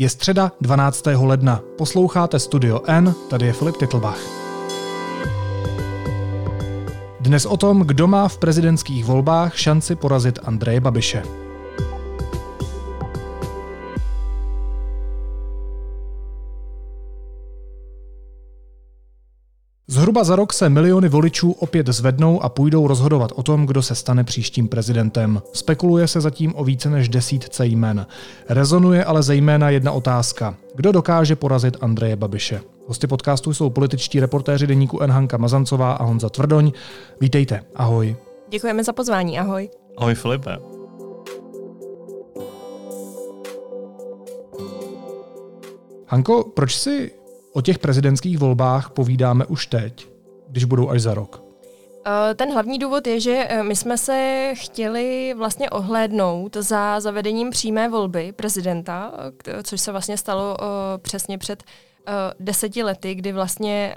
Je středa 12. ledna. Posloucháte Studio N, tady je Filip Titlbach. Dnes o tom, kdo má v prezidentských volbách šanci porazit Andreje Babiše. Zhruba za rok se miliony voličů opět zvednou a půjdou rozhodovat o tom, kdo se stane příštím prezidentem. Spekuluje se zatím o více než desítce jmen. Rezonuje ale zejména jedna otázka. Kdo dokáže porazit Andreje Babiše? Hosty podcastu jsou političtí reportéři deníku N. Hanka Mazancová a Honza Tvrdoň. Vítejte, ahoj. Děkujeme za pozvání, ahoj. Ahoj Filipe. Hanko, proč si o těch prezidentských volbách povídáme už teď, když budou až za rok? Eh, ten hlavní důvod je, že eh, my jsme se chtěli vlastně ohlédnout za zavedením přímé volby prezidenta, což se vlastně stalo eh, přesně před deseti lety, kdy vlastně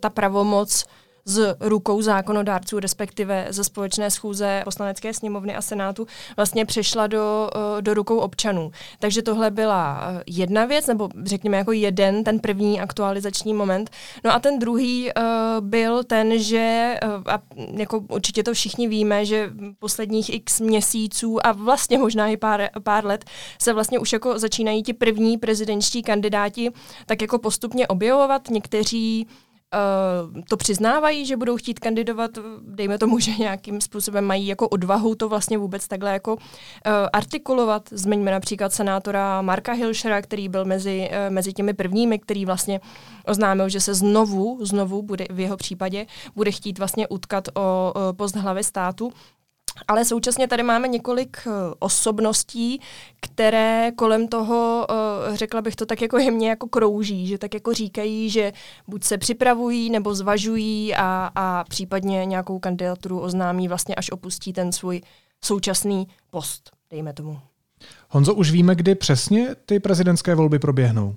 ta pravomoc z rukou zákonodárců, respektive ze společné schůze poslanecké sněmovny a senátu, vlastně přešla do, eh, do rukou občanů. Takže tohle byla eh, jedna věc, nebo řekněme jako jeden, ten první aktualizační moment. No a ten druhý uh, byl ten, že, uh, a jako určitě to všichni víme, že posledních x měsíců a vlastně možná i pár, pár let se vlastně už jako začínají ti první prezidentští kandidáti tak jako postupně objevovat. Někteří Uh, to přiznávají, že budou chtít kandidovat, dejme tomu, že nějakým způsobem mají jako odvahu to vlastně vůbec takhle jako uh, artikulovat. Zmiňme například senátora Marka Hilšera, který byl mezi, uh, mezi těmi prvními, který vlastně oznámil, že se znovu, znovu bude v jeho případě, bude chtít vlastně utkat o, o post hlavy státu. Ale současně tady máme několik uh, osobností, které kolem toho, uh, řekla bych to tak jako jemně jako krouží, že tak jako říkají, že buď se připravují nebo zvažují a, a případně nějakou kandidaturu oznámí vlastně až opustí ten svůj současný post, dejme tomu. Honzo, už víme, kdy přesně ty prezidentské volby proběhnou?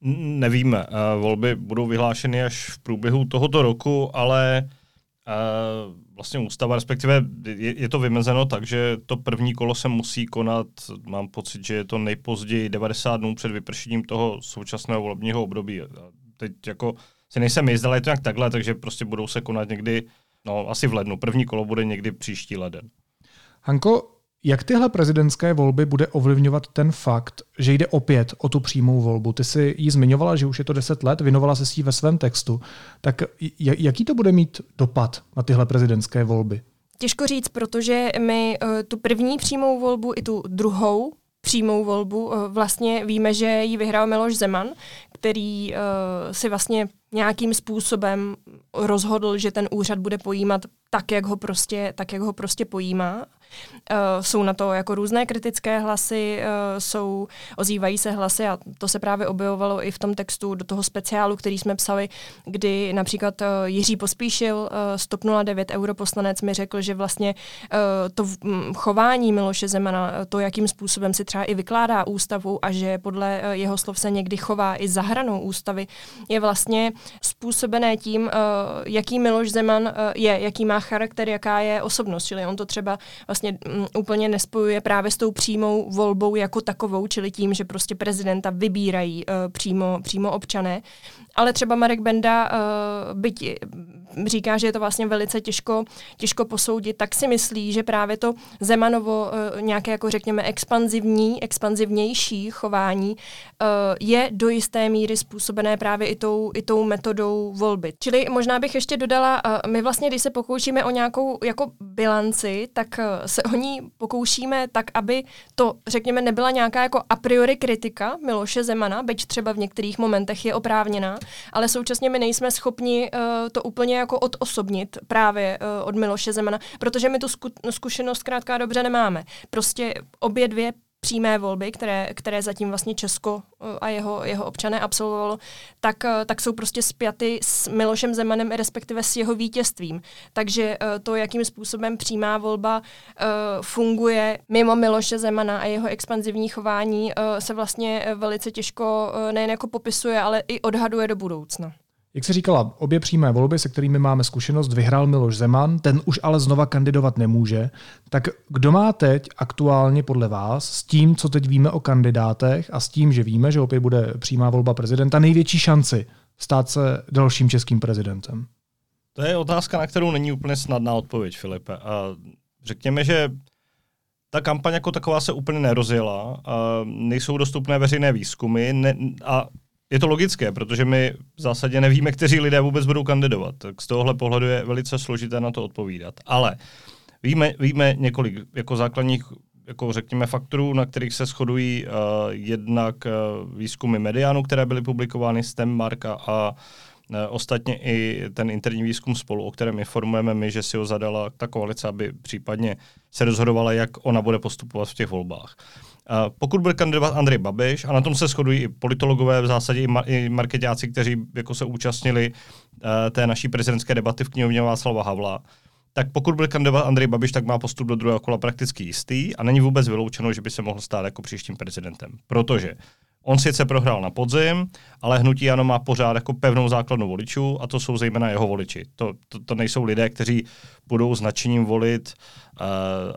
Nevíme. Volby budou vyhlášeny až v průběhu tohoto roku, ale vlastně ústava, respektive je, je to vymezeno tak, že to první kolo se musí konat, mám pocit, že je to nejpozději 90 dnů před vypršením toho současného volebního období. A teď jako si nejsem jistý, ale je to jak takhle, takže prostě budou se konat někdy, no asi v lednu. První kolo bude někdy příští leden. Hanko, jak tyhle prezidentské volby bude ovlivňovat ten fakt, že jde opět o tu přímou volbu? Ty jsi ji zmiňovala, že už je to 10 let, věnovala se si ve svém textu. Tak jaký to bude mít dopad na tyhle prezidentské volby? Těžko říct, protože my uh, tu první přímou volbu i tu druhou přímou volbu. Uh, vlastně víme, že ji vyhrál Miloš Zeman, který uh, si vlastně nějakým způsobem rozhodl, že ten úřad bude pojímat tak, jak ho prostě, tak, jak ho prostě pojímá. Uh, jsou na to jako různé kritické hlasy, uh, jsou, ozývají se hlasy a to se právě objevovalo i v tom textu do toho speciálu, který jsme psali, kdy například uh, Jiří Pospíšil, stop 09 europoslanec, mi řekl, že vlastně to um, chování Miloše Zemana, to, jakým způsobem si třeba i vykládá ústavu a že podle jeho slov se někdy chová i za hranou ústavy, je vlastně způsobené tím, jaký Miloš Zeman je, jaký má charakter, jaká je osobnost. Čili on to třeba vlastně um, úplně nespojuje právě s tou přímou volbou jako takovou, čili tím, že prostě prezidenta vybírají uh, přímo, přímo občané. Ale třeba Marek Benda, uh, byť říká, že je to vlastně velice těžko, těžko posoudit, tak si myslí, že právě to Zemanovo uh, nějaké, jako řekněme, expanzivní, expanzivnější chování uh, je do jisté míry způsobené právě i tou, i tou metodou volby. Čili možná bych ještě dodala, uh, my vlastně, když se pokoušíme o nějakou jako bilanci, tak se o ní pokoušíme tak, aby to, řekněme, nebyla nějaká jako a priori kritika Miloše Zemana, byť třeba v některých momentech je oprávněná, ale současně my nejsme schopni to úplně jako odosobnit právě uh, od Miloše Zemana, protože my tu zku- zkušenost zkrátka dobře nemáme. Prostě obě dvě přímé volby, které, které zatím vlastně Česko eh, a jeho, jeho občané absolvovalo, tak, eh, tak jsou prostě spjaty s Milošem Zemanem, respektive s jeho vítězstvím. Takže to, jakým způsobem přímá volba funguje mimo Miloše Zemana a jeho expanzivní chování, se vlastně velice těžko nejen jako popisuje, ale i odhaduje do budoucna. Jak se říkala, obě přímé volby, se kterými máme zkušenost, vyhrál Miloš Zeman, ten už ale znova kandidovat nemůže. Tak kdo má teď aktuálně podle vás s tím, co teď víme o kandidátech a s tím, že víme, že opět bude přímá volba prezidenta, největší šanci stát se dalším českým prezidentem? To je otázka, na kterou není úplně snadná odpověď, Filipe. A řekněme, že ta kampaň jako taková se úplně nerozjela, a nejsou dostupné veřejné výzkumy ne, a je to logické, protože my v zásadě nevíme, kteří lidé vůbec budou kandidovat. Tak z tohohle pohledu je velice složité na to odpovídat. Ale víme, víme několik jako základních jako řekněme faktorů, na kterých se shodují uh, jednak uh, výzkumy Medianu, které byly publikovány z Marka a uh, ostatně i ten interní výzkum spolu, o kterém informujeme my, že si ho zadala ta koalice, aby případně se rozhodovala, jak ona bude postupovat v těch volbách. Uh, pokud bude kandidovat Andrej Babiš, a na tom se shodují i politologové, v zásadě i, ma- i marketáci, kteří jako se účastnili uh, té naší prezidentské debaty v knihovně Václava Havla, tak pokud bude kandidovat Andrej Babiš, tak má postup do druhého kola prakticky jistý a není vůbec vyloučeno, že by se mohl stát jako příštím prezidentem. Protože on sice prohrál na podzim, ale hnutí ano má pořád jako pevnou základnu voličů a to jsou zejména jeho voliči. To, to, to nejsou lidé, kteří budou značením volit uh,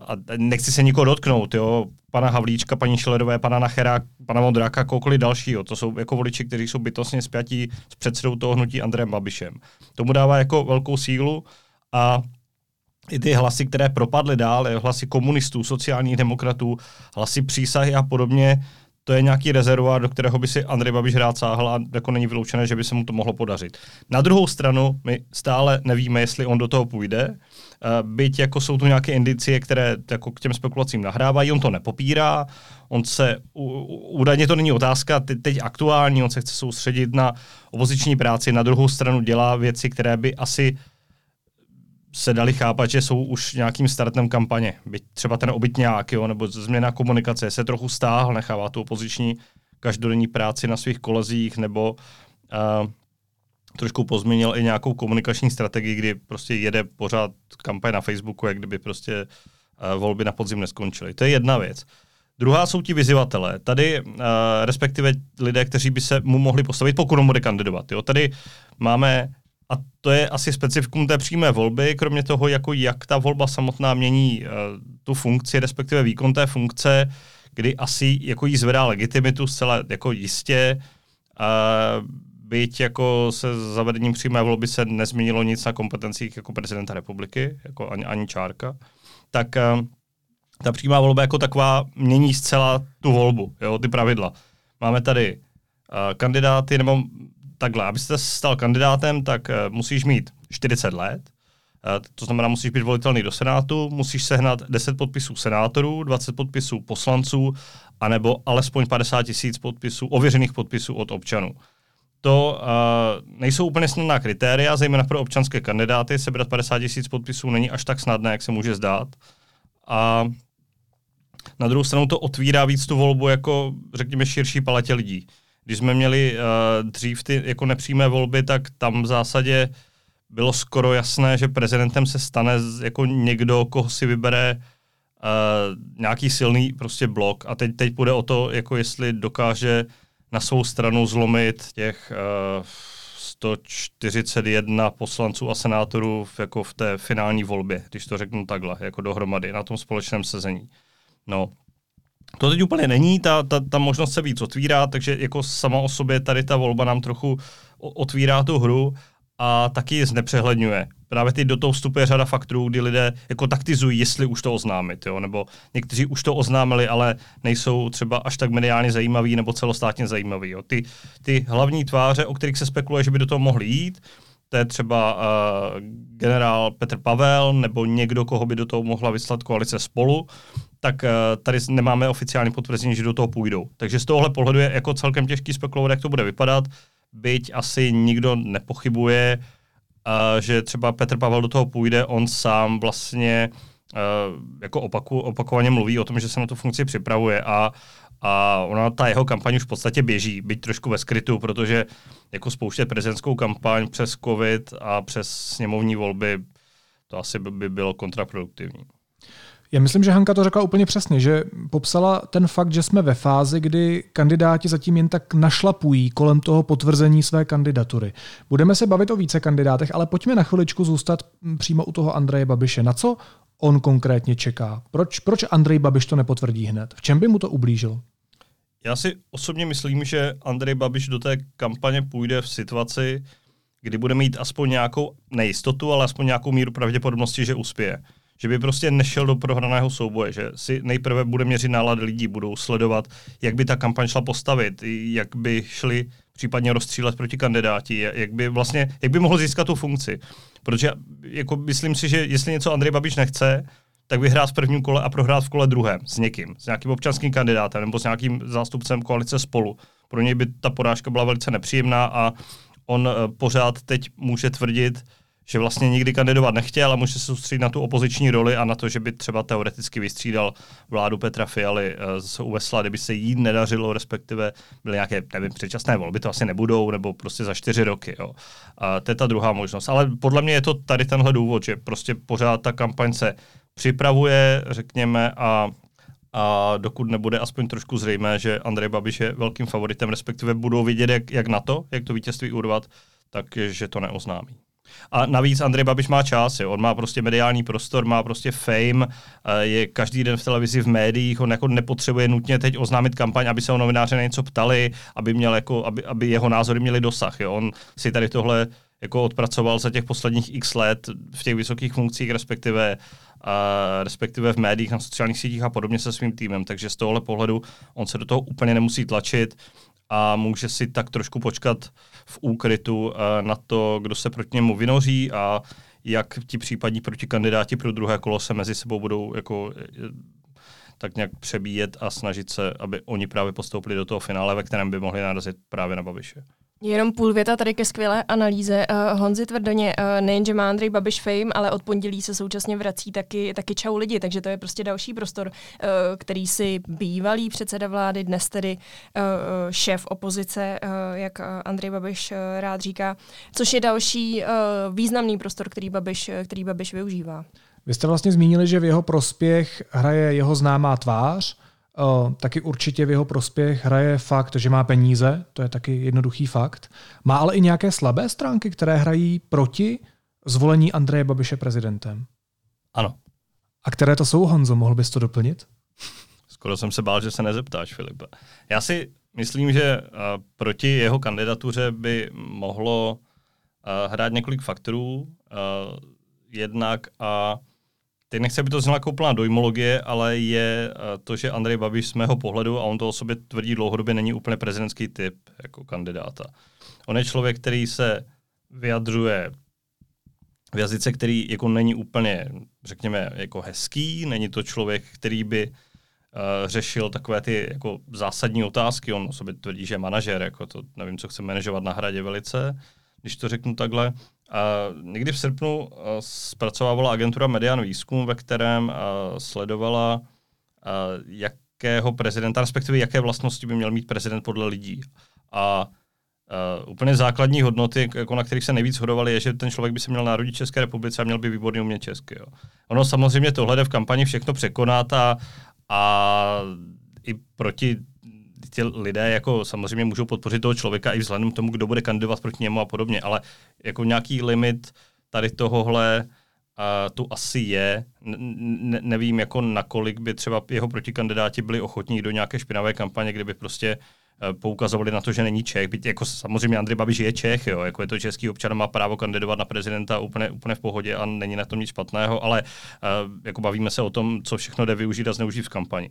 a nechci se nikoho dotknout, jo, pana Havlíčka, paní Šilerové, pana Nachera, pana Modráka, kohokoliv dalšího. To jsou jako voliči, kteří jsou bytostně spjatí s předsedou toho hnutí Andrejem Babišem. Tomu dává jako velkou sílu a i ty hlasy, které propadly dál, hlasy komunistů, sociálních demokratů, hlasy přísahy a podobně, to je nějaký rezervoár, do kterého by si Andrej Babiš rád sáhl a jako není vyloučené, že by se mu to mohlo podařit. Na druhou stranu, my stále nevíme, jestli on do toho půjde, byť jako jsou tu nějaké indicie, které jako k těm spekulacím nahrávají, on to nepopírá, on se, údajně to není otázka, teď aktuální, on se chce soustředit na opoziční práci, na druhou stranu dělá věci, které by asi se dali chápat, že jsou už nějakým startem kampaně. Byť třeba ten obytňák, jo, nebo změna komunikace se trochu stáhl, nechává tu opoziční každodenní práci na svých kolezích, nebo uh, trošku pozměnil i nějakou komunikační strategii, kdy prostě jede pořád kampaň na Facebooku, jak kdyby prostě uh, volby na podzim neskončily. To je jedna věc. Druhá jsou ti vyzývatelé. Tady, uh, respektive lidé, kteří by se mu mohli postavit, pokud on bude kandidovat. Jo? Tady máme a to je asi specifikum té přímé volby, kromě toho, jako jak ta volba samotná mění uh, tu funkci, respektive výkon té funkce, kdy asi jako jí zvedá legitimitu zcela jako jistě, uh, byť jako se zavedením přímé volby se nezměnilo nic na kompetencích jako prezidenta republiky, jako ani, ani čárka, tak uh, ta přímá volba jako taková mění zcela tu volbu, jo, ty pravidla. Máme tady uh, kandidáty, nebo takhle, abyste se stal kandidátem, tak uh, musíš mít 40 let, uh, to znamená, musíš být volitelný do Senátu, musíš sehnat 10 podpisů senátorů, 20 podpisů poslanců, anebo alespoň 50 tisíc podpisů, ověřených podpisů od občanů. To uh, nejsou úplně snadná kritéria, zejména pro občanské kandidáty. Sebrat 50 tisíc podpisů není až tak snadné, jak se může zdát. A na druhou stranu to otvírá víc tu volbu jako, řekněme, širší paletě lidí. Když jsme měli uh, dřív ty jako nepřímé volby, tak tam v zásadě bylo skoro jasné, že prezidentem se stane jako někdo, koho si vybere uh, nějaký silný prostě blok. A teď, teď půjde o to, jako jestli dokáže na svou stranu zlomit těch uh, 141 poslanců a senátorů v, jako v té finální volbě, když to řeknu takhle, jako dohromady, na tom společném sezení. No, to teď úplně není, ta, ta, ta možnost se víc otvírá, takže jako sama o sobě tady ta volba nám trochu otvírá tu hru a taky ji znepřehledňuje. Právě teď do toho vstupuje řada faktorů, kdy lidé jako taktizují, jestli už to oznámit, jo? nebo někteří už to oznámili, ale nejsou třeba až tak mediálně zajímaví nebo celostátně zajímaví. Jo? Ty, ty hlavní tváře, o kterých se spekuluje, že by do toho mohli jít, to je třeba uh, generál Petr Pavel nebo někdo, koho by do toho mohla vyslat koalice spolu, tak uh, tady nemáme oficiální potvrzení, že do toho půjdou. Takže z tohohle pohledu je jako celkem těžký spekulovat, jak to bude vypadat, byť asi nikdo nepochybuje, uh, že třeba Petr Pavel do toho půjde, on sám vlastně uh, jako opaku, opakovaně mluví o tom, že se na tu funkci připravuje a a ona, ta jeho kampaň už v podstatě běží, byť trošku ve skrytu, protože jako spouštět prezidentskou kampaň přes covid a přes sněmovní volby, to asi by bylo kontraproduktivní. Já myslím, že Hanka to řekla úplně přesně, že popsala ten fakt, že jsme ve fázi, kdy kandidáti zatím jen tak našlapují kolem toho potvrzení své kandidatury. Budeme se bavit o více kandidátech, ale pojďme na chviličku zůstat přímo u toho Andreje Babiše. Na co on konkrétně čeká? Proč, proč Andrej Babiš to nepotvrdí hned? V čem by mu to ublížilo? Já si osobně myslím, že Andrej Babiš do té kampaně půjde v situaci, kdy bude mít aspoň nějakou nejistotu, ale aspoň nějakou míru pravděpodobnosti, že uspěje. Že by prostě nešel do prohraného souboje, že si nejprve bude měřit nálady lidí, budou sledovat, jak by ta kampaň šla postavit, jak by šli případně rozstřílet proti kandidáti, jak by vlastně, jak by mohl získat tu funkci. Protože jako myslím si, že jestli něco Andrej Babiš nechce, tak vyhrát v prvním kole a prohrát v kole druhém s někým, s nějakým občanským kandidátem nebo s nějakým zástupcem koalice spolu. Pro něj by ta porážka byla velice nepříjemná a on uh, pořád teď může tvrdit, že vlastně nikdy kandidovat nechtěl a může se soustředit na tu opoziční roli a na to, že by třeba teoreticky vystřídal vládu Petra Fialy uh, z Uvesla, kdyby se jí nedařilo, respektive byly nějaké, nevím, předčasné volby, to asi nebudou, nebo prostě za čtyři roky. Jo. A to je ta druhá možnost. Ale podle mě je to tady tenhle důvod, že prostě pořád ta kampaň se připravuje, řekněme, a a dokud nebude aspoň trošku zřejmé, že Andrej Babiš je velkým favoritem, respektive budou vidět, jak, jak na to, jak to vítězství urvat, takže to neoznámí. A navíc Andrej Babiš má čas, jo. on má prostě mediální prostor, má prostě fame, je každý den v televizi, v médiích, on jako nepotřebuje nutně teď oznámit kampaň, aby se o novináře na něco ptali, aby, měl jako, aby, aby jeho názory měly dosah. Jo. On si tady tohle jako odpracoval za těch posledních x let v těch vysokých funkcích, respektive a respektive v médiích, na sociálních sítích a podobně se svým týmem. Takže z tohohle pohledu on se do toho úplně nemusí tlačit a může si tak trošku počkat v úkrytu na to, kdo se proti němu vynoří a jak ti případní protikandidáti pro druhé kolo se mezi sebou budou jako e, tak nějak přebíjet a snažit se, aby oni právě postoupili do toho finále, ve kterém by mohli narazit právě na Babiše. Jenom půl věta tady ke skvělé analýze. Uh, Honzi Tvrdoně, uh, nejenže má Andrej Babiš fame, ale od pondělí se současně vrací taky, taky čau lidi, takže to je prostě další prostor, uh, který si bývalý předseda vlády, dnes tedy uh, šéf opozice, uh, jak Andrej Babiš uh, rád říká, což je další uh, významný prostor, který Babiš, který Babiš využívá. Vy jste vlastně zmínili, že v jeho prospěch hraje jeho známá tvář, taky určitě v jeho prospěch hraje fakt, že má peníze, to je taky jednoduchý fakt. Má ale i nějaké slabé stránky, které hrají proti zvolení Andreje Babiše prezidentem. Ano. A které to jsou, Honzo, mohl bys to doplnit? Skoro jsem se bál, že se nezeptáš, Filipe. Já si myslím, že uh, proti jeho kandidatuře by mohlo uh, hrát několik faktorů. Uh, jednak a teď nechci, aby to zněla jako úplná dojmologie, ale je eh, to, že Andrej Babiš z mého pohledu, a on to o sobě tvrdí dlouhodobě, není úplně prezidentský typ jako kandidáta. On je člověk, který se vyjadřuje v jazyce, který jako není úplně, řekněme, jako hezký, není to člověk, který by uh, řešil takové ty jako zásadní otázky. On o sobě tvrdí, že je manažer, jako to nevím, co chce manažovat na hradě velice, když to řeknu takhle. Někdy v srpnu zpracovávala agentura Median Výzkum, ve kterém sledovala, jakého prezidenta, respektive jaké vlastnosti by měl mít prezident podle lidí. A Uh, úplně základní hodnoty, jako na kterých se nejvíc hodovali, je, že ten člověk by se měl narodit České republice a měl by výborně umět česky. Jo. Ono samozřejmě tohle v kampani všechno překonat a, a i proti ti lidé jako samozřejmě můžou podpořit toho člověka i vzhledem k tomu, kdo bude kandidovat proti němu a podobně, ale jako nějaký limit tady tohohle uh, tu asi je. Ne, nevím, jako nakolik by třeba jeho protikandidáti byli ochotní do nějaké špinavé kampaně, kdyby prostě uh, poukazovali na to, že není Čech. Byť jako samozřejmě Andrej Babiš je Čech, jo, jako je to český občan, má právo kandidovat na prezidenta úplně, úplně v pohodě a není na tom nic špatného, ale uh, jako bavíme se o tom, co všechno jde využít a zneužít v kampani.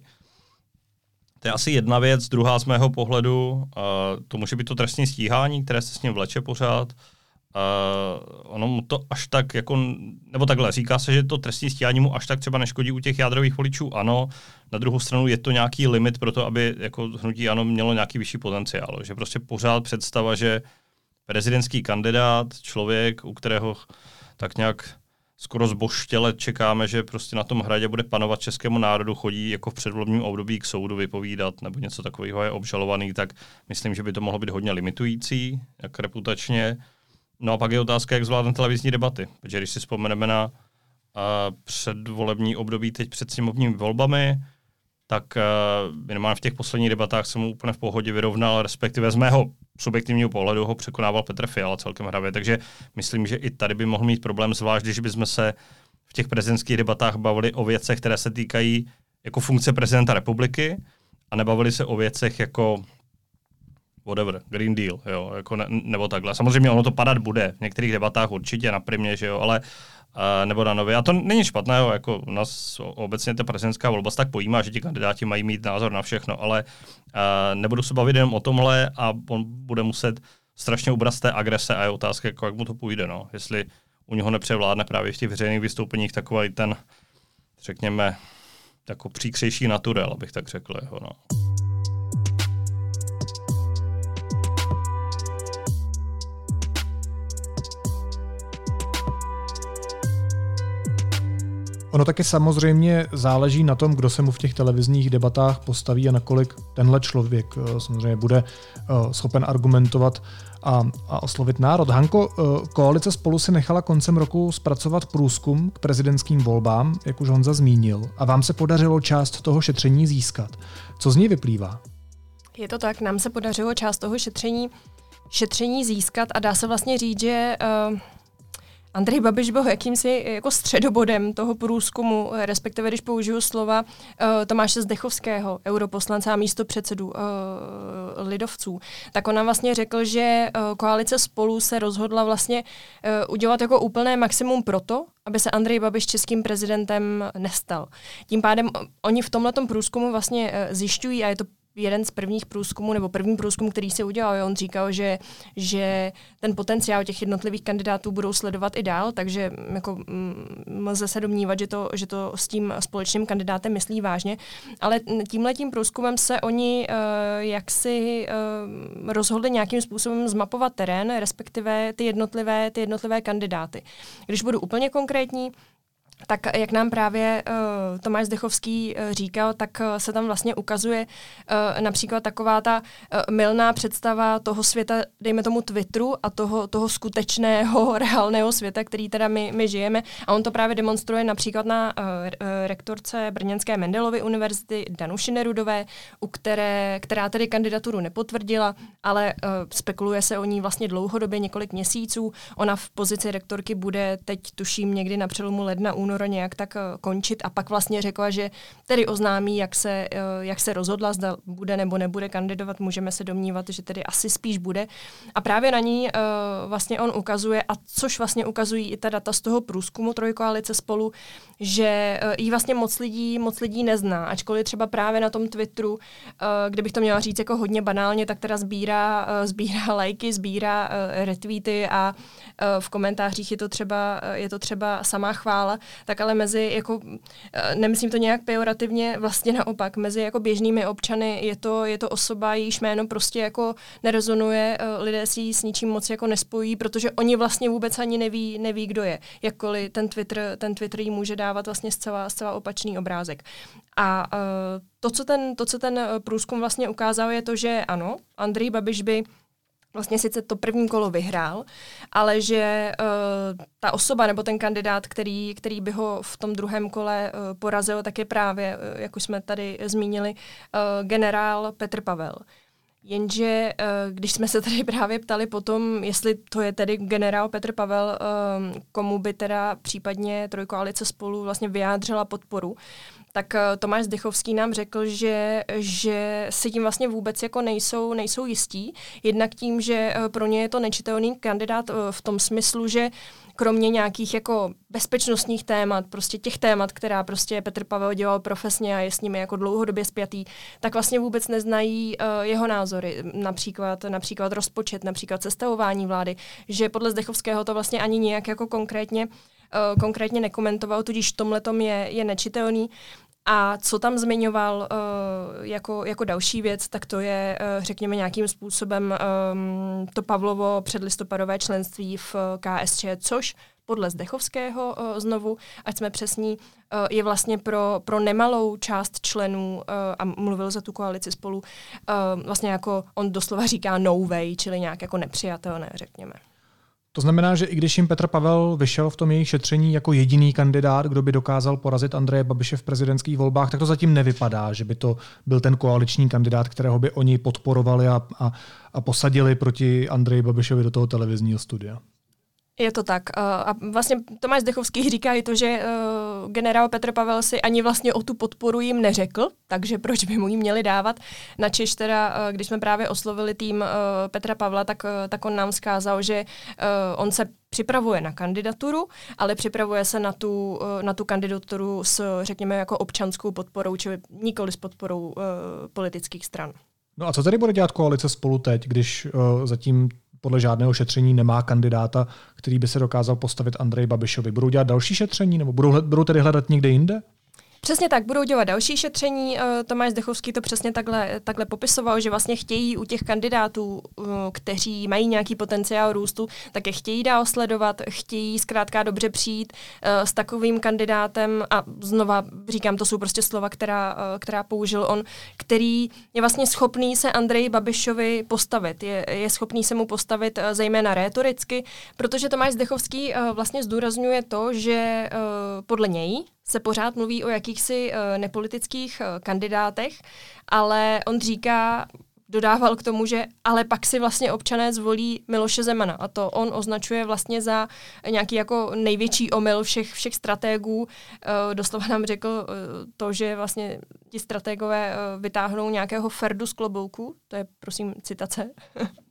To je asi jedna věc. Druhá z mého pohledu, uh, to může být to trestní stíhání, které se s ním vleče pořád. Uh, ono mu to až tak jako, nebo takhle, říká se, že to trestní stíhání mu až tak třeba neškodí u těch jádrových voličů, ano. Na druhou stranu je to nějaký limit pro to, aby jako hnutí ano mělo nějaký vyšší potenciál. Že prostě pořád představa, že prezidentský kandidát, člověk, u kterého tak nějak skoro zboštěle čekáme, že prostě na tom hradě bude panovat českému národu, chodí jako v předvolebním období k soudu vypovídat nebo něco takového je obžalovaný, tak myslím, že by to mohlo být hodně limitující, jak reputačně. No a pak je otázka, jak zvládne televizní debaty, protože když si vzpomeneme na předvolební období teď před sněmovními volbami, tak minimálně v těch posledních debatách jsem mu úplně v pohodě vyrovnal, respektive z mého subjektivního pohledu ho překonával Petr Fiala celkem hravě, takže myslím, že i tady by mohl mít problém, zvlášť když bychom se v těch prezidentských debatách bavili o věcech, které se týkají jako funkce prezidenta republiky a nebavili se o věcech jako whatever, Green Deal, jo, jako ne, nebo takhle. Samozřejmě ono to padat bude, v některých debatách určitě na primě, že jo, ale nebo na nově. A to není špatné, jo, jako u nás obecně ta prezidentská volba se tak pojímá, že ti kandidáti mají mít názor na všechno, ale nebudu se bavit jenom o tomhle a on bude muset strašně ubrat z té agrese a je otázka, jako, jak mu to půjde, no. Jestli u něho nepřevládne právě v těch veřejných vystoupeních takový ten, řekněme, jako příkřejší naturel, abych tak řekl. Jeho, no. Ono taky samozřejmě záleží na tom, kdo se mu v těch televizních debatách postaví a nakolik tenhle člověk eh, samozřejmě bude eh, schopen argumentovat a, a oslovit národ. Hanko, eh, koalice spolu si nechala koncem roku zpracovat průzkum k prezidentským volbám, jak už Honza zmínil, a vám se podařilo část toho šetření získat. Co z ní vyplývá? Je to tak, nám se podařilo část toho šetření, šetření získat a dá se vlastně říct, že uh, Andrej Babiš byl jakýmsi jako středobodem toho průzkumu, respektive když použiju slova uh, Tomáše Zdechovského, europoslance a místo předsedu uh, lidovců, tak on nám vlastně řekl, že uh, koalice spolu se rozhodla vlastně uh, udělat jako úplné maximum proto, aby se Andrej Babiš českým prezidentem nestal. Tím pádem oni v tomhle průzkumu vlastně zjišťují, a je to jeden z prvních průzkumů, nebo první průzkum, který se udělal, on říkal, že, že ten potenciál těch jednotlivých kandidátů budou sledovat i dál, takže mm, jako, lze mm, se domnívat, že to, že to s tím společným kandidátem myslí vážně. Ale tímhletím průzkumem se oni uh, jaksi uh, rozhodli nějakým způsobem zmapovat terén, respektive ty jednotlivé, ty jednotlivé kandidáty. Když budu úplně konkrétní, tak jak nám právě uh, Tomáš Zdechovský uh, říkal, tak uh, se tam vlastně ukazuje uh, například taková ta uh, milná představa toho světa, dejme tomu Twitteru a toho, toho skutečného, reálného světa, který teda my, my žijeme. A on to právě demonstruje například na uh, rektorce Brněnské Mendelovy univerzity Danuši Nerudové, u které, která tedy kandidaturu nepotvrdila, ale uh, spekuluje se o ní vlastně dlouhodobě, několik měsíců. Ona v pozici rektorky bude teď, tuším, někdy na přelomu ledna, nějak tak eh, končit a pak vlastně řekla, že tedy oznámí, jak se, eh, jak se rozhodla, zda bude nebo nebude kandidovat, můžeme se domnívat, že tedy asi spíš bude. A právě na ní uh, vlastně on ukazuje, a což vlastně ukazují i ta data z toho průzkumu Trojkoalice spolu, že jí vlastně moc lidí, moc lidí nezná, ačkoliv třeba právě na tom Twitteru, kde bych to měla říct jako hodně banálně, tak teda sbírá, sbírá lajky, sbírá retweety a v komentářích je to třeba, je to třeba samá chvála, tak ale mezi, jako, eh, nemyslím to nějak pejorativně, vlastně naopak, mezi jako běžnými občany je to, je to osoba, jejíž jméno prostě jako nerezonuje, eh, lidé si ji s ničím moc jako nespojí, protože oni vlastně vůbec ani neví, neví kdo je, jakkoliv ten Twitter, ten Twitter jí může dávat vlastně zcela, zcela opačný obrázek. A uh, to, co ten, to, co ten průzkum vlastně ukázal, je to, že ano, Andrej Babiš by vlastně sice to první kolo vyhrál, ale že uh, ta osoba nebo ten kandidát, který, který by ho v tom druhém kole uh, porazil, tak je právě, uh, jak už jsme tady zmínili, uh, generál Petr Pavel. Jenže když jsme se tady právě ptali potom, jestli to je tedy generál Petr Pavel, komu by teda případně Trojkoalice spolu vlastně vyjádřila podporu, tak eh, Tomáš Zdechovský nám řekl, že, že si tím vlastně vůbec jako nejsou, nejsou jistí. Jednak tím, že eh, pro ně je to nečitelný kandidát eh, v tom smyslu, že kromě nějakých jako bezpečnostních témat, prostě těch témat, která prostě Petr Pavel dělal profesně a je s nimi jako dlouhodobě spjatý, tak vlastně vůbec neznají uh, jeho názory, například, například rozpočet, například sestavování vlády, že podle Zdechovského to vlastně ani nějak jako konkrétně uh, konkrétně nekomentoval, tudíž tomhle je, je nečitelný. A co tam zmiňoval uh, jako, jako další věc, tak to je, uh, řekněme, nějakým způsobem um, to Pavlovo předlistopadové členství v KSČ, což podle Zdechovského uh, znovu, ať jsme přesní, uh, je vlastně pro, pro nemalou část členů, uh, a mluvil za tu koalici spolu, uh, vlastně jako on doslova říká no way, čili nějak jako nepřijatelné, řekněme. To znamená, že i když jim Petr Pavel vyšel v tom jejich šetření jako jediný kandidát, kdo by dokázal porazit Andreje Babiše v prezidentských volbách, tak to zatím nevypadá, že by to byl ten koaliční kandidát, kterého by oni podporovali a, a, a posadili proti Andreji Babišovi do toho televizního studia. Je to tak. A vlastně Tomáš Zdechovský říká i to, že generál Petr Pavel si ani vlastně o tu podporu jim neřekl, takže proč by mu ji měli dávat. Na Češ teda, když jsme právě oslovili tým Petra Pavla, tak, tak on nám zkázal, že on se připravuje na kandidaturu, ale připravuje se na tu, na tu kandidaturu s, řekněme, jako občanskou podporou, čili nikoli s podporou politických stran. No a co tady bude dělat koalice spolu teď, když uh, zatím podle žádného šetření nemá kandidáta, který by se dokázal postavit Andrej Babišovi. Budou dělat další šetření nebo budou, budou tedy hledat někde jinde? Přesně tak, budou dělat další šetření. Eh, Tomáš Zdechovský to přesně takhle, takhle popisoval, že vlastně chtějí u těch kandidátů, eh, kteří mají nějaký potenciál růstu, tak je chtějí dál sledovat, chtějí zkrátka dobře přijít eh, s takovým kandidátem a znova říkám, to jsou prostě slova, která, která použil on, který je vlastně schopný se Andreji Babišovi postavit. Je, je schopný se mu postavit zejména rétoricky, protože Tomáš Zdechovský vlastně zdůrazňuje to, že podle něj se pořád mluví o jakýchsi uh, nepolitických uh, kandidátech, ale on říká, dodával k tomu, že ale pak si vlastně občané zvolí Miloše Zemana. A to on označuje vlastně za nějaký jako největší omyl všech, všech strategů. Uh, doslova nám řekl to, že vlastně ti strategové vytáhnou nějakého Ferdu z klobouku, to je prosím citace,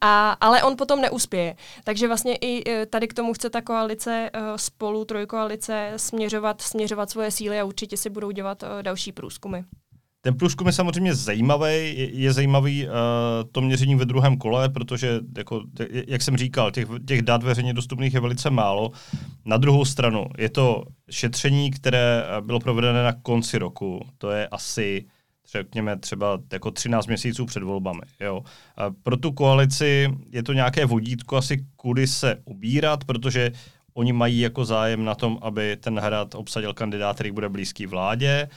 A, ale on potom neuspěje. Takže vlastně i e, tady k tomu chce ta koalice e, spolu, trojkoalice, směřovat, směřovat svoje síly a určitě si budou dělat e, další průzkumy. Ten průzkum je samozřejmě zajímavý, je, je zajímavý uh, to měření ve druhém kole, protože, jako, jak jsem říkal, těch, těch dat veřejně dostupných je velice málo. Na druhou stranu je to šetření, které bylo provedené na konci roku, to je asi řekněme třeba jako 13 měsíců před volbami. Jo. A pro tu koalici je to nějaké vodítko asi kudy se ubírat, protože oni mají jako zájem na tom, aby ten hrad obsadil kandidát, který bude blízký vládě.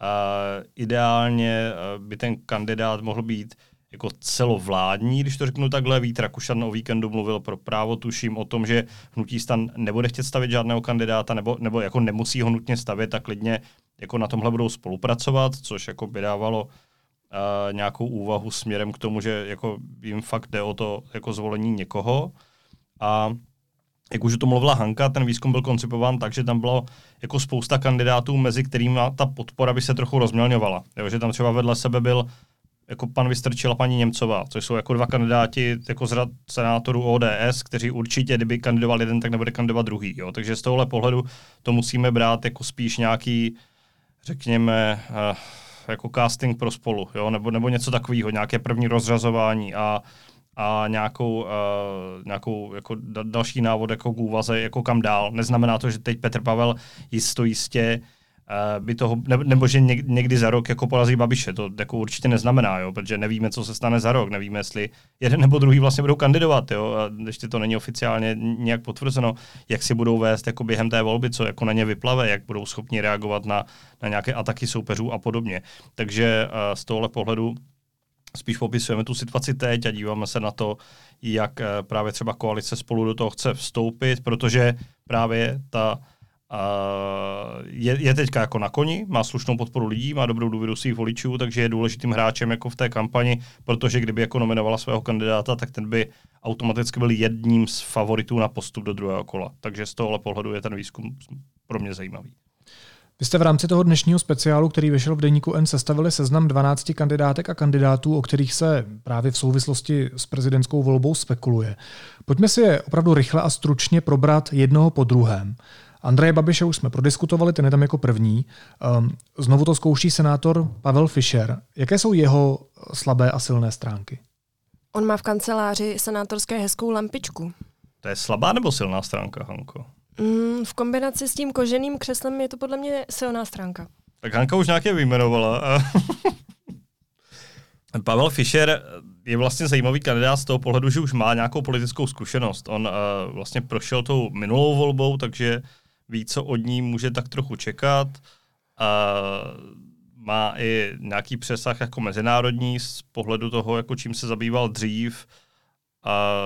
A ideálně by ten kandidát mohl být jako celovládní, když to řeknu takhle. Vít Rakušan o víkendu mluvil pro právo, tuším o tom, že hnutí stan nebude chtět stavit žádného kandidáta, nebo, nebo jako nemusí ho nutně stavět, tak klidně jako na tomhle budou spolupracovat, což jako by dávalo uh, nějakou úvahu směrem k tomu, že jako jim fakt jde o to jako zvolení někoho. A jak už to mluvila Hanka, ten výzkum byl koncipován tak, že tam bylo jako spousta kandidátů, mezi kterými ta podpora by se trochu rozmělňovala. Jo, že tam třeba vedle sebe byl jako pan Vystrčil a paní Němcová, což jsou jako dva kandidáti jako z rad senátorů ODS, kteří určitě, kdyby kandidoval jeden, tak nebude kandidovat druhý. Jo. Takže z tohohle pohledu to musíme brát jako spíš nějaký, řekněme, uh, jako casting pro spolu, jo, nebo, nebo něco takového, nějaké první rozřazování a, a nějakou, uh, nějakou jako da, další návod jako k úvaze, jako kam dál. Neznamená to, že teď Petr Pavel jisto jistě by toho, nebo že někdy za rok jako porazí Babiše, to jako určitě neznamená, jo, protože nevíme, co se stane za rok, nevíme, jestli jeden nebo druhý vlastně budou kandidovat, jo, a ještě to není oficiálně nějak potvrzeno, jak si budou vést jako během té volby, co jako na ně vyplave, jak budou schopni reagovat na, na nějaké ataky soupeřů a podobně. Takže uh, z tohohle pohledu spíš popisujeme tu situaci teď a díváme se na to, jak uh, právě třeba koalice spolu do toho chce vstoupit, protože právě ta je, je teďka jako na koni, má slušnou podporu lidí, má dobrou důvěru svých voličů, takže je důležitým hráčem jako v té kampani, protože kdyby jako nominovala svého kandidáta, tak ten by automaticky byl jedním z favoritů na postup do druhého kola. Takže z tohohle pohledu je ten výzkum pro mě zajímavý. Vy jste v rámci toho dnešního speciálu, který vyšel v deníku N, sestavili seznam 12 kandidátek a kandidátů, o kterých se právě v souvislosti s prezidentskou volbou spekuluje. Pojďme si je opravdu rychle a stručně probrat jednoho po druhém. Andreje Babiše už jsme prodiskutovali, ten je tam jako první. Um, znovu to zkouší senátor Pavel Fischer. Jaké jsou jeho slabé a silné stránky? On má v kanceláři senátorské hezkou lampičku. To je slabá nebo silná stránka, Hanko? Mm, v kombinaci s tím koženým křeslem je to podle mě silná stránka. Tak Hanka už nějaké vyjmenovala. Pavel Fischer je vlastně zajímavý kandidát z toho pohledu, že už má nějakou politickou zkušenost. On uh, vlastně prošel tou minulou volbou, takže ví, co od ní může tak trochu čekat. A má i nějaký přesah jako mezinárodní z pohledu toho, jako čím se zabýval dřív. A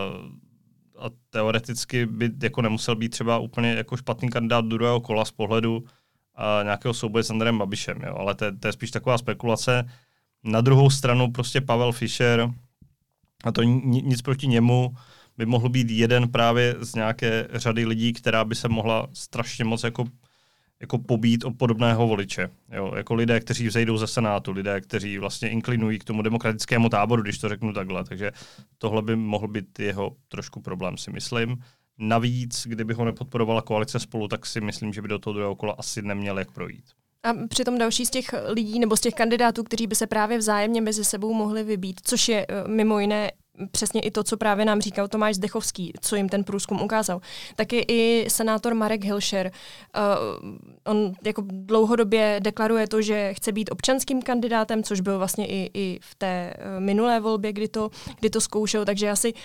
a teoreticky by jako nemusel být třeba úplně jako špatný kandidát druhého kola z pohledu a nějakého souboje s Andrem Babišem, jo. ale to, to je spíš taková spekulace. Na druhou stranu prostě Pavel Fischer, a to nic proti němu, by mohl být jeden právě z nějaké řady lidí, která by se mohla strašně moc jako jako pobít o podobného voliče. Jo, jako lidé, kteří vzejdou ze Senátu, lidé, kteří vlastně inklinují k tomu demokratickému táboru, když to řeknu takhle. Takže tohle by mohl být jeho trošku problém, si myslím. Navíc, kdyby ho nepodporovala koalice spolu, tak si myslím, že by do toho druhého kola asi neměl jak projít. A přitom další z těch lidí nebo z těch kandidátů, kteří by se právě vzájemně mezi sebou mohli vybít, což je eh, mimo jiné přesně i to, co právě nám říkal Tomáš Zdechovský, co jim ten průzkum ukázal, tak je i senátor Marek Hilšer. Uh, on jako dlouhodobě deklaruje to, že chce být občanským kandidátem, což byl vlastně i, i v té uh, minulé volbě, kdy to, kdy to zkoušel, takže asi uh,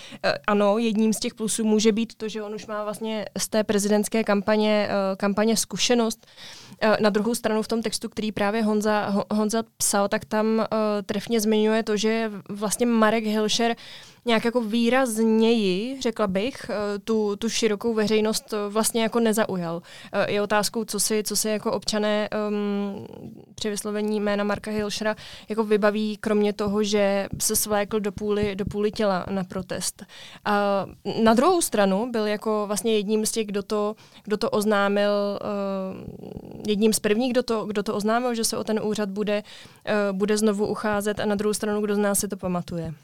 ano, jedním z těch plusů může být to, že on už má vlastně z té prezidentské kampaně, uh, kampaně zkušenost. Uh, na druhou stranu v tom textu, který právě Honza, Honza psal, tak tam uh, trefně zmiňuje to, že vlastně Marek Hilšer nějak jako výrazněji, řekla bych, eh, tu, tu širokou veřejnost vlastně jako nezaujal. Eh, je otázkou, co si, co si jako občané um, při vyslovení jména Marka Hilšera jako vybaví, kromě toho, že se svlékl do půly, do půly těla na protest. A na druhou stranu byl jako vlastně jedním z těch, kdo to, kdo to oznámil, uh, jedním z prvních, kdo to, kdo to oznámil, že se o ten úřad bude, uh, bude znovu ucházet a na druhou stranu, kdo z nás si to pamatuje.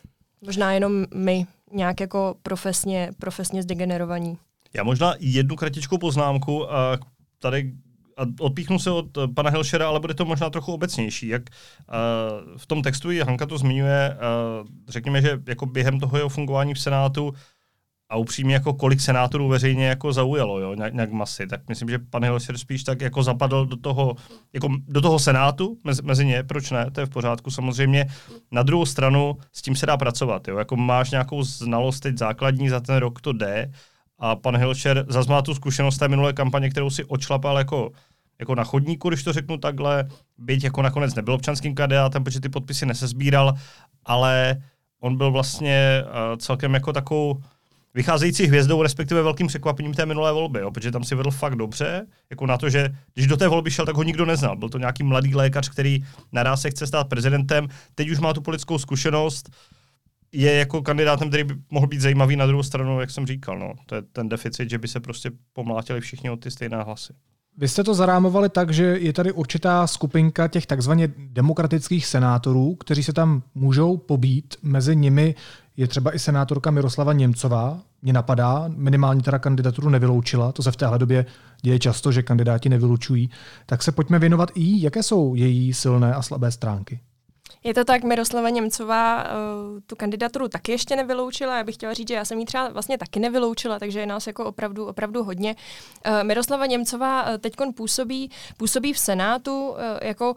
Možná jenom my, nějak jako profesně, profesně zdegenerovaní. Já možná jednu kratičkou poznámku a tady a odpíchnu se od pana Helšera, ale bude to možná trochu obecnější. Jak uh, v tom textu i Hanka to zmiňuje, uh, řekněme, že jako během toho jeho fungování v Senátu a upřímně jako kolik senátorů veřejně jako zaujalo, jo, nějak, masy, tak myslím, že pan Hilšer spíš tak jako zapadl do toho, jako do toho senátu, mezi, mezi ně, proč ne, to je v pořádku samozřejmě. Na druhou stranu s tím se dá pracovat, jo, jako máš nějakou znalost teď základní, za ten rok to jde a pan Hilšer zase má tu zkušenost té minulé kampaně, kterou si očlapal jako jako na chodníku, když to řeknu takhle, byť jako nakonec nebyl občanským kandidátem, protože ty podpisy nesezbíral, ale on byl vlastně uh, celkem jako takovou vycházející hvězdou, respektive velkým překvapením té minulé volby, jo, protože tam si vedl fakt dobře, jako na to, že když do té volby šel, tak ho nikdo neznal. Byl to nějaký mladý lékař, který naraz se chce stát prezidentem, teď už má tu politickou zkušenost, je jako kandidátem, který by mohl být zajímavý na druhou stranu, jak jsem říkal. No. To je ten deficit, že by se prostě pomlátili všichni o ty stejné hlasy. Vy jste to zarámovali tak, že je tady určitá skupinka těch takzvaně demokratických senátorů, kteří se tam můžou pobít. Mezi nimi je třeba i senátorka Miroslava Němcová. Mě napadá, minimálně teda kandidaturu nevyloučila, to se v téhle době děje často, že kandidáti nevylučují. Tak se pojďme věnovat i, jaké jsou její silné a slabé stránky. Je to tak, Miroslava Němcová uh, tu kandidaturu taky ještě nevyloučila. Já bych chtěla říct, že já jsem ji třeba vlastně taky nevyloučila, takže je nás jako opravdu, opravdu hodně. Uh, Miroslava Němcová uh, teď působí, působí v Senátu, jako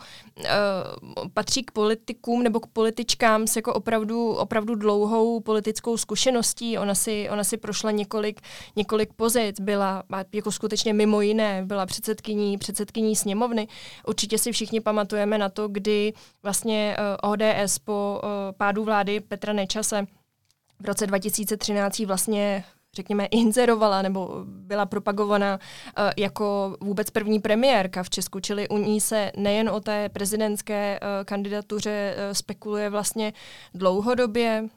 patří k politikům nebo k političkám s jako opravdu, opravdu dlouhou politickou zkušeností. Ona si, ona si prošla několik, několik pozic, byla jako skutečně mimo jiné, byla předsedkyní, předsedkyní sněmovny. Určitě si všichni pamatujeme na to, kdy vlastně ODS po pádu vlády Petra Nečase v roce 2013 vlastně řekněme, inzerovala nebo byla propagovaná uh, jako vůbec první premiérka v Česku, čili u ní se nejen o té prezidentské uh, kandidatuře uh, spekuluje vlastně dlouhodobě,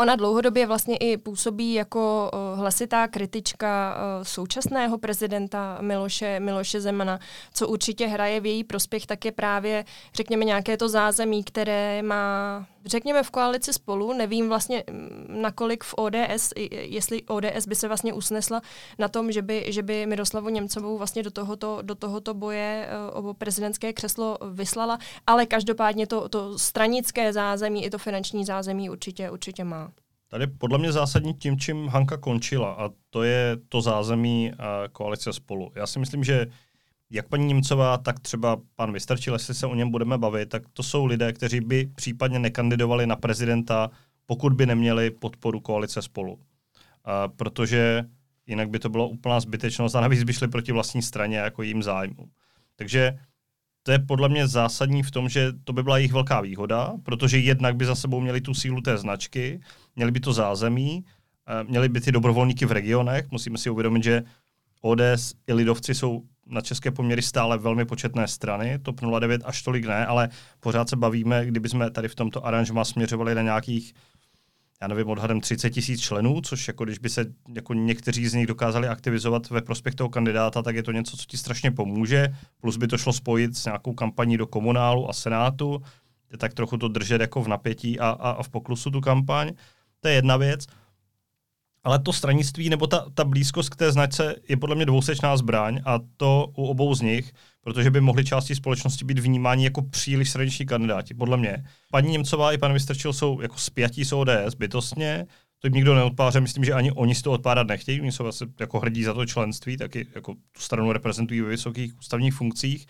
Ona dlouhodobě vlastně i působí jako uh, hlasitá kritička uh, současného prezidenta Miloše, Miloše Zemana. Co určitě hraje v její prospěch, tak je právě, řekněme, nějaké to zázemí, které má řekněme v koalici spolu, nevím vlastně mm, nakolik v ODS, jestli ODS by se vlastně usnesla na tom, že by, že by Miroslavu Němcovou vlastně do tohoto, do tohoto boje eh, o prezidentské křeslo vyslala, ale každopádně to, to stranické zázemí i to finanční zázemí určitě, určitě má. Tady podle mě zásadní tím, čím Hanka končila, a to je to zázemí koalice spolu. Já si myslím, že jak paní Němcová, tak třeba pan Vystrčil, jestli se o něm budeme bavit, tak to jsou lidé, kteří by případně nekandidovali na prezidenta, pokud by neměli podporu koalice spolu. A protože jinak by to bylo úplná zbytečnost a navíc by šli proti vlastní straně jako jím zájmu. Takže to je podle mě zásadní v tom, že to by byla jejich velká výhoda, protože jednak by za sebou měli tu sílu té značky, měli by to zázemí měli by ty dobrovolníky v regionech. Musíme si uvědomit, že ODS i lidovci jsou na české poměry stále velmi početné strany, TOP 09 až tolik ne, ale pořád se bavíme, kdyby jsme tady v tomto aranžma směřovali na nějakých já nevím, odhadem 30 tisíc členů, což jako když by se jako někteří z nich dokázali aktivizovat ve prospěch toho kandidáta, tak je to něco, co ti strašně pomůže, plus by to šlo spojit s nějakou kampaní do komunálu a senátu, tak trochu to držet jako v napětí a, a, a v poklusu tu kampaň. To je jedna věc. Ale to stranictví nebo ta, ta blízkost k té značce je podle mě dvousečná zbraň a to u obou z nich, protože by mohli části společnosti být vnímáni jako příliš straniční kandidáti, podle mě. Paní Němcová i pan Vystrčil jsou jako spjatí s ODS bytostně, to jim nikdo neodpáře, myslím, že ani oni si to odpárat nechtějí, oni jsou asi jako hrdí za to členství, taky jako tu stranu reprezentují ve vysokých ústavních funkcích.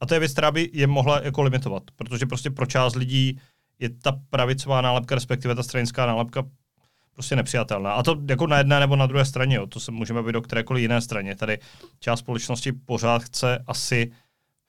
A to je věc, která by je mohla jako limitovat, protože prostě pro část lidí je ta pravicová nálepka, respektive ta stranická nálepka prostě nepřijatelná. A to jako na jedné nebo na druhé straně, jo. to se můžeme být do kterékoliv jiné straně. Tady část společnosti pořád chce asi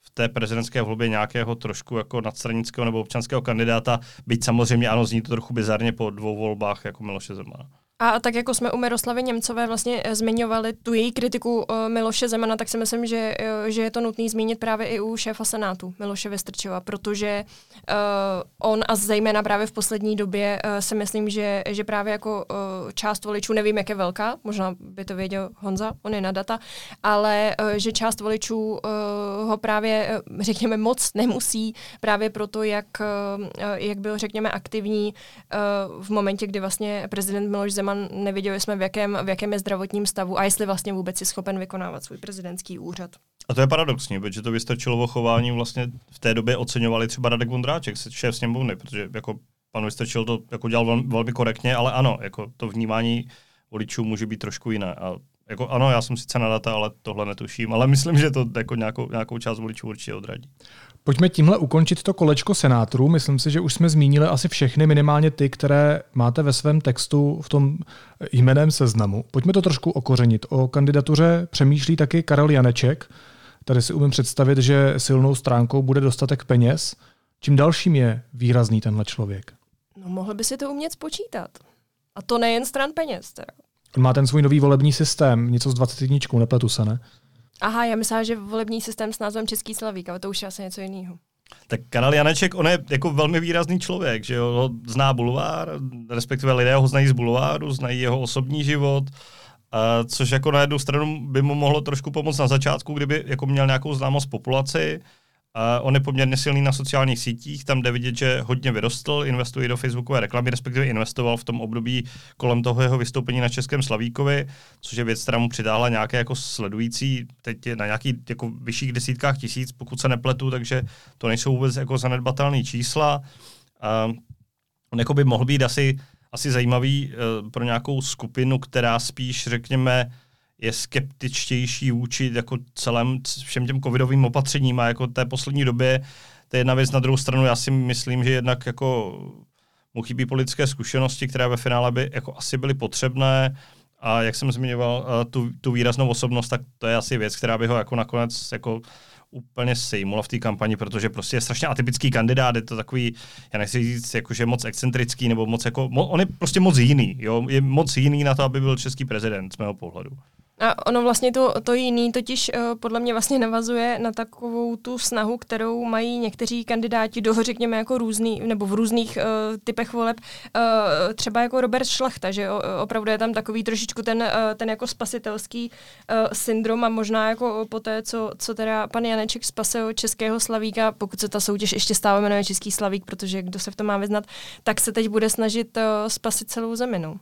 v té prezidentské volbě nějakého trošku jako nadstranického nebo občanského kandidáta, byť samozřejmě ano, zní to trochu bizarně po dvou volbách jako Miloše Zemana. A tak jako jsme u Miroslavy Němcové vlastně eh, zmiňovali tu její kritiku uh, Miloše Zemana, tak si myslím, že, uh, že je to nutný zmínit právě i u šéfa Senátu, Miloše Vystrčila, protože uh, on a zejména právě v poslední době uh, si myslím, že, že právě jako uh, část voličů, nevím, jak je velká, možná by to věděl Honza, on je na data, ale uh, že část voličů uh, ho právě, řekněme, moc nemusí právě proto, jak, uh, jak byl, řekněme, aktivní uh, v momentě, kdy vlastně prezident Miloš Zeman Nevěděli jsme, v jakém, v jakém je zdravotním stavu a jestli vlastně vůbec je schopen vykonávat svůj prezidentský úřad. A to je paradoxní, protože to vystačilo chování vlastně v té době oceňovali třeba Radek Vondráček, šéf sněmovny, protože jako pan Vystačil to jako dělal velmi, velmi korektně, ale ano, jako to vnímání voličů může být trošku jiné. A jako ano, já jsem sice na data, ale tohle netuším, ale myslím, že to jako nějakou, nějakou část voličů určitě odradí. Pojďme tímhle ukončit to kolečko senátorů. Myslím si, že už jsme zmínili asi všechny, minimálně ty, které máte ve svém textu v tom jménem seznamu. Pojďme to trošku okořenit. O kandidatuře přemýšlí taky Karel Janeček. Tady si umím představit, že silnou stránkou bude dostatek peněz. Čím dalším je výrazný tenhle člověk? No, mohl by si to umět spočítat. A to nejen stran peněz. Teda. Má ten svůj nový volební systém, něco s 21, nepletu se, ne? Aha, já myslím, že volební systém s názvem Český Slavík, ale to už je asi něco jiného. Tak Karel Janeček, on je jako velmi výrazný člověk, že jo, zná bulvár, respektive lidé ho znají z bulváru, znají jeho osobní život, a což jako na jednu stranu by mu mohlo trošku pomoct na začátku, kdyby jako měl nějakou známost populaci, Uh, on je poměrně silný na sociálních sítích, tam jde vidět, že hodně vyrostl, investuje do facebookové reklamy, respektive investoval v tom období kolem toho jeho vystoupení na Českém Slavíkovi, což je věc, která mu přidála nějaké jako sledující, teď je na nějakých jako vyšších desítkách tisíc, pokud se nepletu, takže to nejsou vůbec jako zanedbatelné čísla. Uh, on jako by mohl být asi, asi zajímavý uh, pro nějakou skupinu, která spíš, řekněme, je skeptičtější vůči jako celém všem těm covidovým opatřením a jako té poslední době, to je jedna věc. Na druhou stranu já si myslím, že jednak jako mu chybí politické zkušenosti, které ve finále by jako asi byly potřebné a jak jsem zmiňoval tu, tu výraznou osobnost, tak to je asi věc, která by ho jako nakonec jako úplně sejmula v té kampani, protože prostě je strašně atypický kandidát, je to takový, já nechci říct, jako, že moc excentrický, nebo moc jako, on je prostě moc jiný, jo? je moc jiný na to, aby byl český prezident z mého pohledu. A ono vlastně to, to jiný totiž uh, podle mě vlastně navazuje na takovou tu snahu, kterou mají někteří kandidáti do, řekněme, jako různý, nebo v různých uh, typech voleb, uh, třeba jako Robert Šlachta, že jo, opravdu je tam takový trošičku ten, uh, ten jako spasitelský uh, syndrom a možná jako po té, co, co teda pan Janeček spasil českého slavíka, pokud se ta soutěž ještě stále jmenuje Český slavík, protože kdo se v tom má vyznat, tak se teď bude snažit uh, spasit celou zeminu.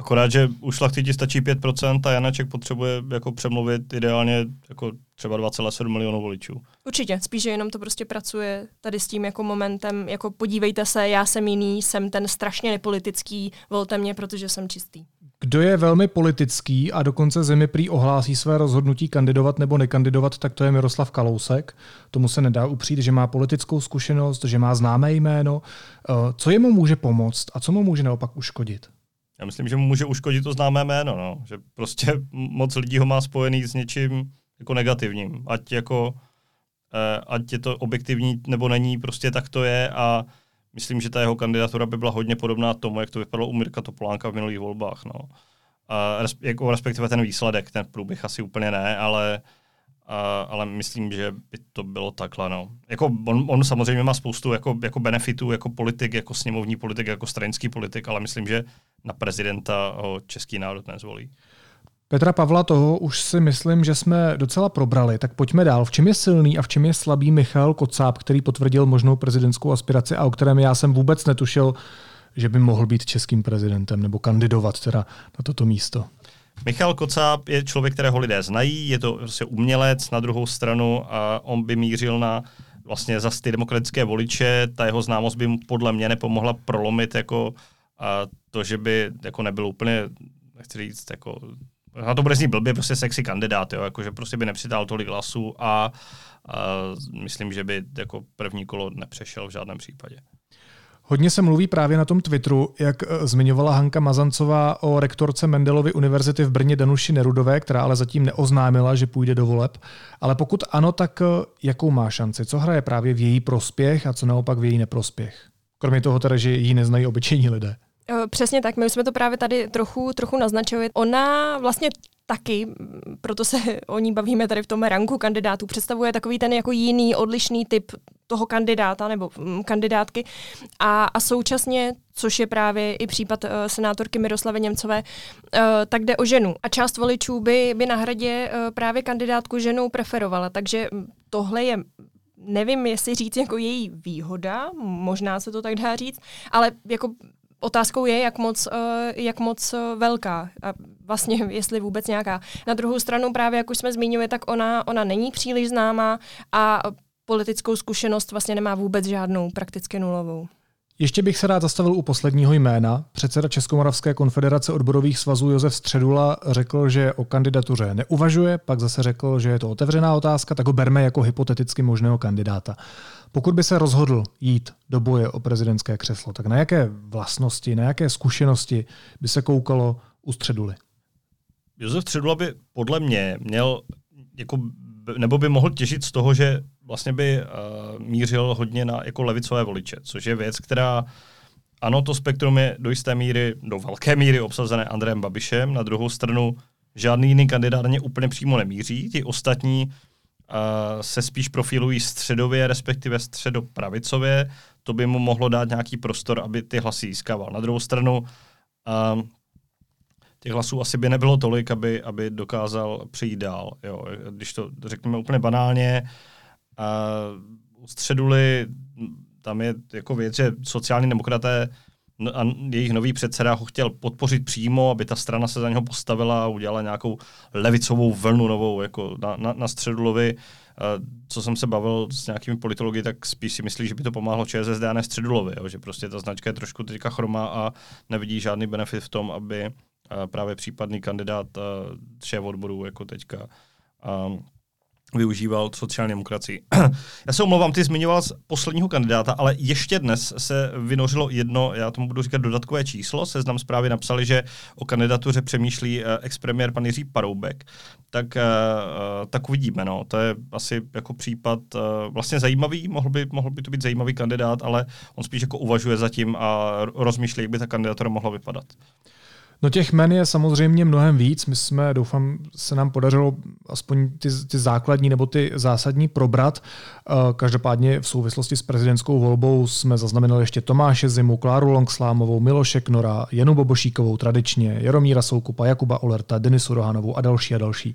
Akorát, že u šlachtyti stačí 5% a Janaček potřebuje jako přemluvit ideálně jako třeba 2,7 milionů voličů. Určitě, spíše jenom to prostě pracuje tady s tím jako momentem, jako podívejte se, já jsem jiný, jsem ten strašně nepolitický, volte mě, protože jsem čistý. Kdo je velmi politický a dokonce zemi prý ohlásí své rozhodnutí kandidovat nebo nekandidovat, tak to je Miroslav Kalousek. Tomu se nedá upřít, že má politickou zkušenost, že má známé jméno. Eh, co jemu může pomoct a co mu může naopak uškodit? Já myslím, že mu může uškodit to známé jméno, no. že prostě moc lidí ho má spojený s něčím jako negativním. Ať jako eh, ať je to objektivní nebo není, prostě tak to je a myslím, že ta jeho kandidatura by byla hodně podobná tomu, jak to vypadalo u Mirka Topolánka v minulých volbách. No. Uh, jako respektive ten výsledek, ten průběh asi úplně ne, ale Ale myslím, že by to bylo takhle. No. Jako on, on samozřejmě má spoustu jako, jako benefitů jako politik, jako sněmovní politik, jako stranický politik, ale myslím, že na prezidenta ho český národ nezvolí. Petra Pavla toho už si myslím, že jsme docela probrali, tak pojďme dál. V čem je silný a v čem je slabý Michal Kocáb, který potvrdil možnou prezidentskou aspiraci a o kterém já jsem vůbec netušil, že by mohl být českým prezidentem nebo kandidovat teda na toto místo? Michal Kocáb je člověk, kterého lidé znají, je to prostě umělec na druhou stranu a on by mířil na vlastně za ty demokratické voliče, ta jeho známost by mu podle mě nepomohla prolomit jako a to, že by jako nebyl úplně, nechci říct, jako na to bude znít blbě, prostě sexy kandidát, jo, jako, že prostě by nepřidal tolik hlasů a, a myslím, že by jako první kolo nepřešel v žádném případě. Hodně se mluví právě na tom Twitteru, jak eh, zmiňovala Hanka Mazancová o rektorce Mendelovy univerzity v Brně Danuši Nerudové, která ale zatím neoznámila, že půjde do voleb. Ale pokud ano, tak eh, jakou má šanci? Co hraje právě v její prospěch a co naopak v její neprospěch? Kromě toho teda, že ji neznají obyčejní lidé. Eh, přesně tak, my jsme to právě tady trochu, trochu naznačili. Ona vlastně taky, proto se o ní bavíme tady v tom ranku kandidátů, představuje takový ten jako jiný, odlišný typ toho kandidáta nebo mm, kandidátky a, a současně, což je právě i případ uh, senátorky Miroslavy Němcové, uh, tak jde o ženu. A část voličů by, by na hradě uh, právě kandidátku ženou preferovala, takže tohle je nevím, jestli říct jako její výhoda, možná se to tak dá říct, ale jako otázkou je, jak moc, jak moc velká a vlastně jestli vůbec nějaká. Na druhou stranu právě, jak už jsme zmínili, tak ona, ona není příliš známá a politickou zkušenost vlastně nemá vůbec žádnou, prakticky nulovou. Ještě bych se rád zastavil u posledního jména. Předseda Českomoravské konfederace odborových svazů Josef Středula řekl, že o kandidatuře neuvažuje, pak zase řekl, že je to otevřená otázka, tak ho berme jako hypoteticky možného kandidáta. Pokud by se rozhodl jít do boje o prezidentské křeslo, tak na jaké vlastnosti, na jaké zkušenosti by se koukalo u Středuly? Josef Středula by podle mě měl, jako, nebo by mohl těžit z toho, že vlastně by uh, mířil hodně na jako levicové voliče, což je věc, která ano, to spektrum je do jisté míry, do velké míry obsazené Andrejem Babišem, na druhou stranu žádný jiný kandidát ně úplně přímo nemíří, ti ostatní uh, se spíš profilují středově, respektive středopravicově, to by mu mohlo dát nějaký prostor, aby ty hlasy získával. Na druhou stranu uh, těch hlasů asi by nebylo tolik, aby, aby dokázal přijít dál. Jo. Když to řekneme úplně banálně, uh, a u středuly tam je jako věc, že sociální demokraté a jejich nový předseda ho chtěl podpořit přímo, aby ta strana se za něho postavila a udělala nějakou levicovou vlnu novou jako na, na, na středulovi. Co jsem se bavil s nějakými politology, tak spíš si myslí, že by to pomáhlo ČSSD a ne středulovi, jo? že prostě ta značka je trošku teďka chromá a nevidí žádný benefit v tom, aby právě případný kandidát šéf odboru jako teďka využíval sociální demokracii. Já se omlouvám, ty zmiňoval z posledního kandidáta, ale ještě dnes se vynořilo jedno, já tomu budu říkat dodatkové číslo, seznam zprávy napsali, že o kandidatuře přemýšlí uh, expremiér pan Jiří Paroubek. Tak, uh, tak uvidíme, no. To je asi jako případ vlastně zajímavý, mohl by, mohl by to být zajímavý kandidát, ale on spíš jako uvažuje zatím a rozmýšlí, jak by ta kandidatura mohla vypadat. No těch men je samozřejmě mnohem víc. My jsme, doufám, se nám podařilo aspoň ty, ty základní nebo ty zásadní probrat. Eh, každopádně v souvislosti s prezidentskou volbou jsme zaznamenali ještě Tomáše Zimu, Kláru Longslámovou, Miloše Knora, Janu Bobošíkovou tradičně, Jaromíra Soukupa, Jakuba Olerta, Denisu Rohanovou a další a další.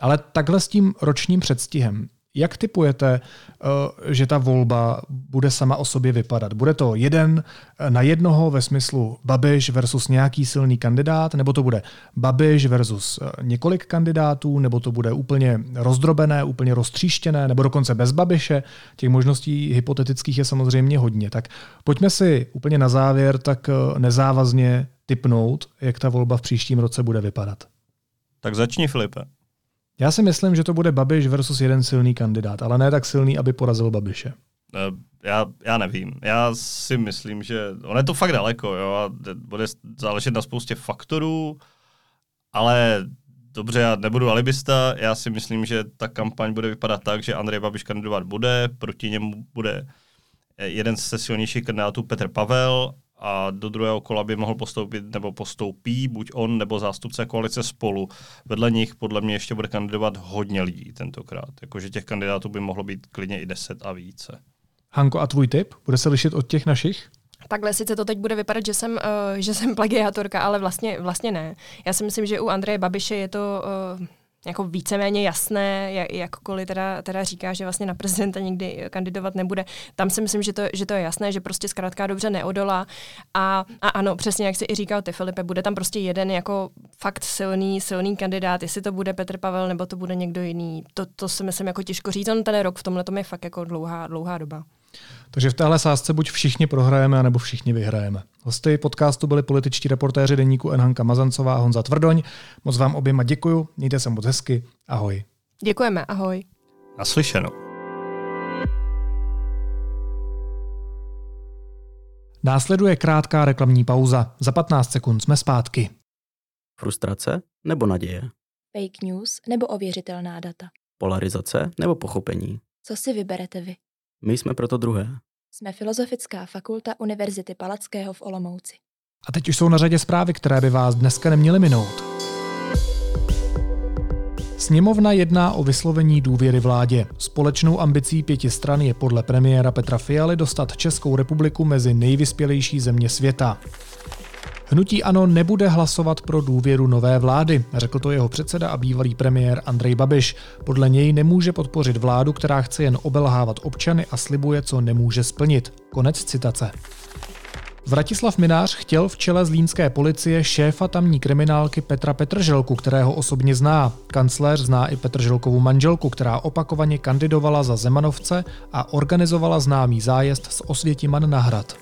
Ale takhle s tím ročním předstihem. Jak typujete, eh, že ta volba bude sama o sobě vypadat? Bude to jeden eh, na jednoho ve smyslu Babiš versus nějaký silný kandidát, nebo to bude Babiš versus eh, několik kandidátů, nebo to bude úplně rozdrobené, úplně roztříštěné, nebo dokonce bez Babiše? Těch možností hypotetických je samozřejmě hodně. Tak pojďme si úplně na závěr tak nezávazně typnout, jak ta volba v příštím roce bude vypadat. Tak začni, Filipe. Já si myslím, že to bude Babiš versus jeden silný kandidát, ale ne tak silný, aby porazil Babiše. Eh, já, já nevím. Já si myslím, že on je to fakt daleko, jo, a bude záležet na spoustě faktorů, ale dobře, já nebudu alibista, já si myslím, že ta kampaň bude vypadat tak, že Andrej Babiš kandidovat bude, proti němu bude jeden ze silnějších kandidátů Petr Pavel a do druhého kola by mohl postoupit nebo postoupí buď on nebo zástupce koalice spolu. Vedle nich podle mě ještě bude kandidovat hodně lidí tentokrát. Jakože těch kandidátů by mohlo být klidně i deset a více. Hanko, a tvůj tip? Bude se lišit od těch našich? Takhle sice to teď bude vypadat, že jsem, uh, že jsem plagiátorka, ale vlastně, vlastně ne. Já si myslím, že u Andreje Babiše je to uh, jako víceméně jasné, jak, jakkoliv teda, teda říká, že vlastně na prezidenta nikdy kandidovat nebude. Tam si myslím, že to, že to je jasné, že prostě zkrátka dobře neodolá. A, a ano, přesně jak si i říkal ty, Filipe, bude tam prostě jeden jako fakt silný, silný kandidát, jestli to bude Petr Pavel nebo to bude někdo jiný. To, to si myslím jako těžko říct. On ten rok v tomhle je fakt jako dlouhá, dlouhá doba. Takže v téhle sázce buď všichni prohrajeme, nebo všichni vyhrajeme. Hosty podcastu byli političtí reportéři deníku Enhanka Mazancová a Honza Tvrdoň. Moc vám oběma děkuju, mějte se moc hezky, ahoj. Děkujeme, ahoj. Naslyšenou. Následuje krátká reklamní pauza. Za 15 sekund jsme zpátky. Frustrace nebo naděje? Fake news nebo ověřitelná data? Polarizace nebo pochopení? Co si vyberete vy? My jsme proto druhé. Jsme Filozofická fakulta Univerzity Palackého v Olomouci. A teď už jsou na řadě zprávy, které by vás dneska neměly minout. Sněmovna jedná o vyslovení důvěry vládě. Společnou ambicí pěti stran je podle premiéra Petra Fialy dostat Českou republiku mezi nejvyspělejší země světa. Hnutí ANO nebude hlasovat pro důvěru nové vlády, řekl to jeho předseda a bývalý premiér Andrej Babiš. Podle něj nemůže podpořit vládu, která chce jen obelhávat občany a slibuje, co nemůže splnit. Konec citace. Vratislav Minář chtěl v čele zlínské policie šéfa tamní kriminálky Petra Petrželku, kterého osobně zná. Kancléř zná i Petrželkovu manželku, která opakovaně kandidovala za Zemanovce a organizovala známý zájezd z Osvětiman na hrad.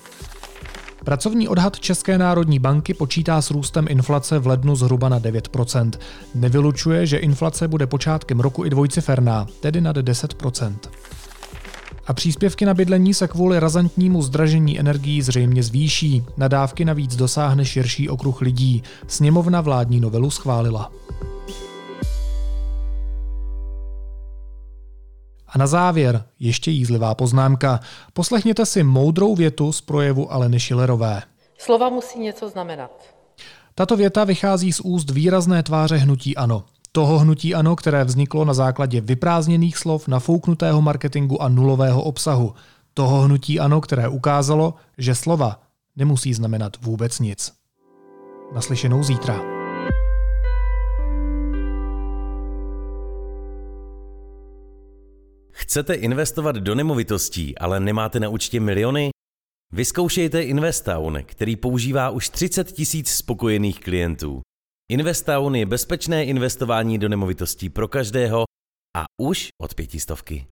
Pracovní odhad České národní banky počítá s růstem inflace v lednu zhruba na 9%. Nevylučuje, že inflace bude počátkem roku i dvojciferná, tedy nad 10%. A příspěvky na bydlení se kvůli razantnímu zdražení energií zřejmě zvýší. Nadávky navíc dosáhne širší okruh lidí. Sněmovna vládní novelu schválila. A na závěr ještě jízlivá poznámka. Poslechněte si moudrou větu z projevu Aleny Šilerové. Slova musí něco znamenat. Tato věta vychází z úst výrazné tváře hnutí ANO. Toho hnutí ANO, které vzniklo na základě vyprázdněných slov, nafouknutého marketingu a nulového obsahu. Toho hnutí ANO, které ukázalo, že slova nemusí znamenat vůbec nic. Naslyšenou zítra. Chcete investovat do nemovitostí, ale nemáte na účtě miliony? Vyzkoušejte Investown, který používá už 30 tisíc spokojených klientů. Investown je bezpečné investování do nemovitostí pro každého a už od pětistovky.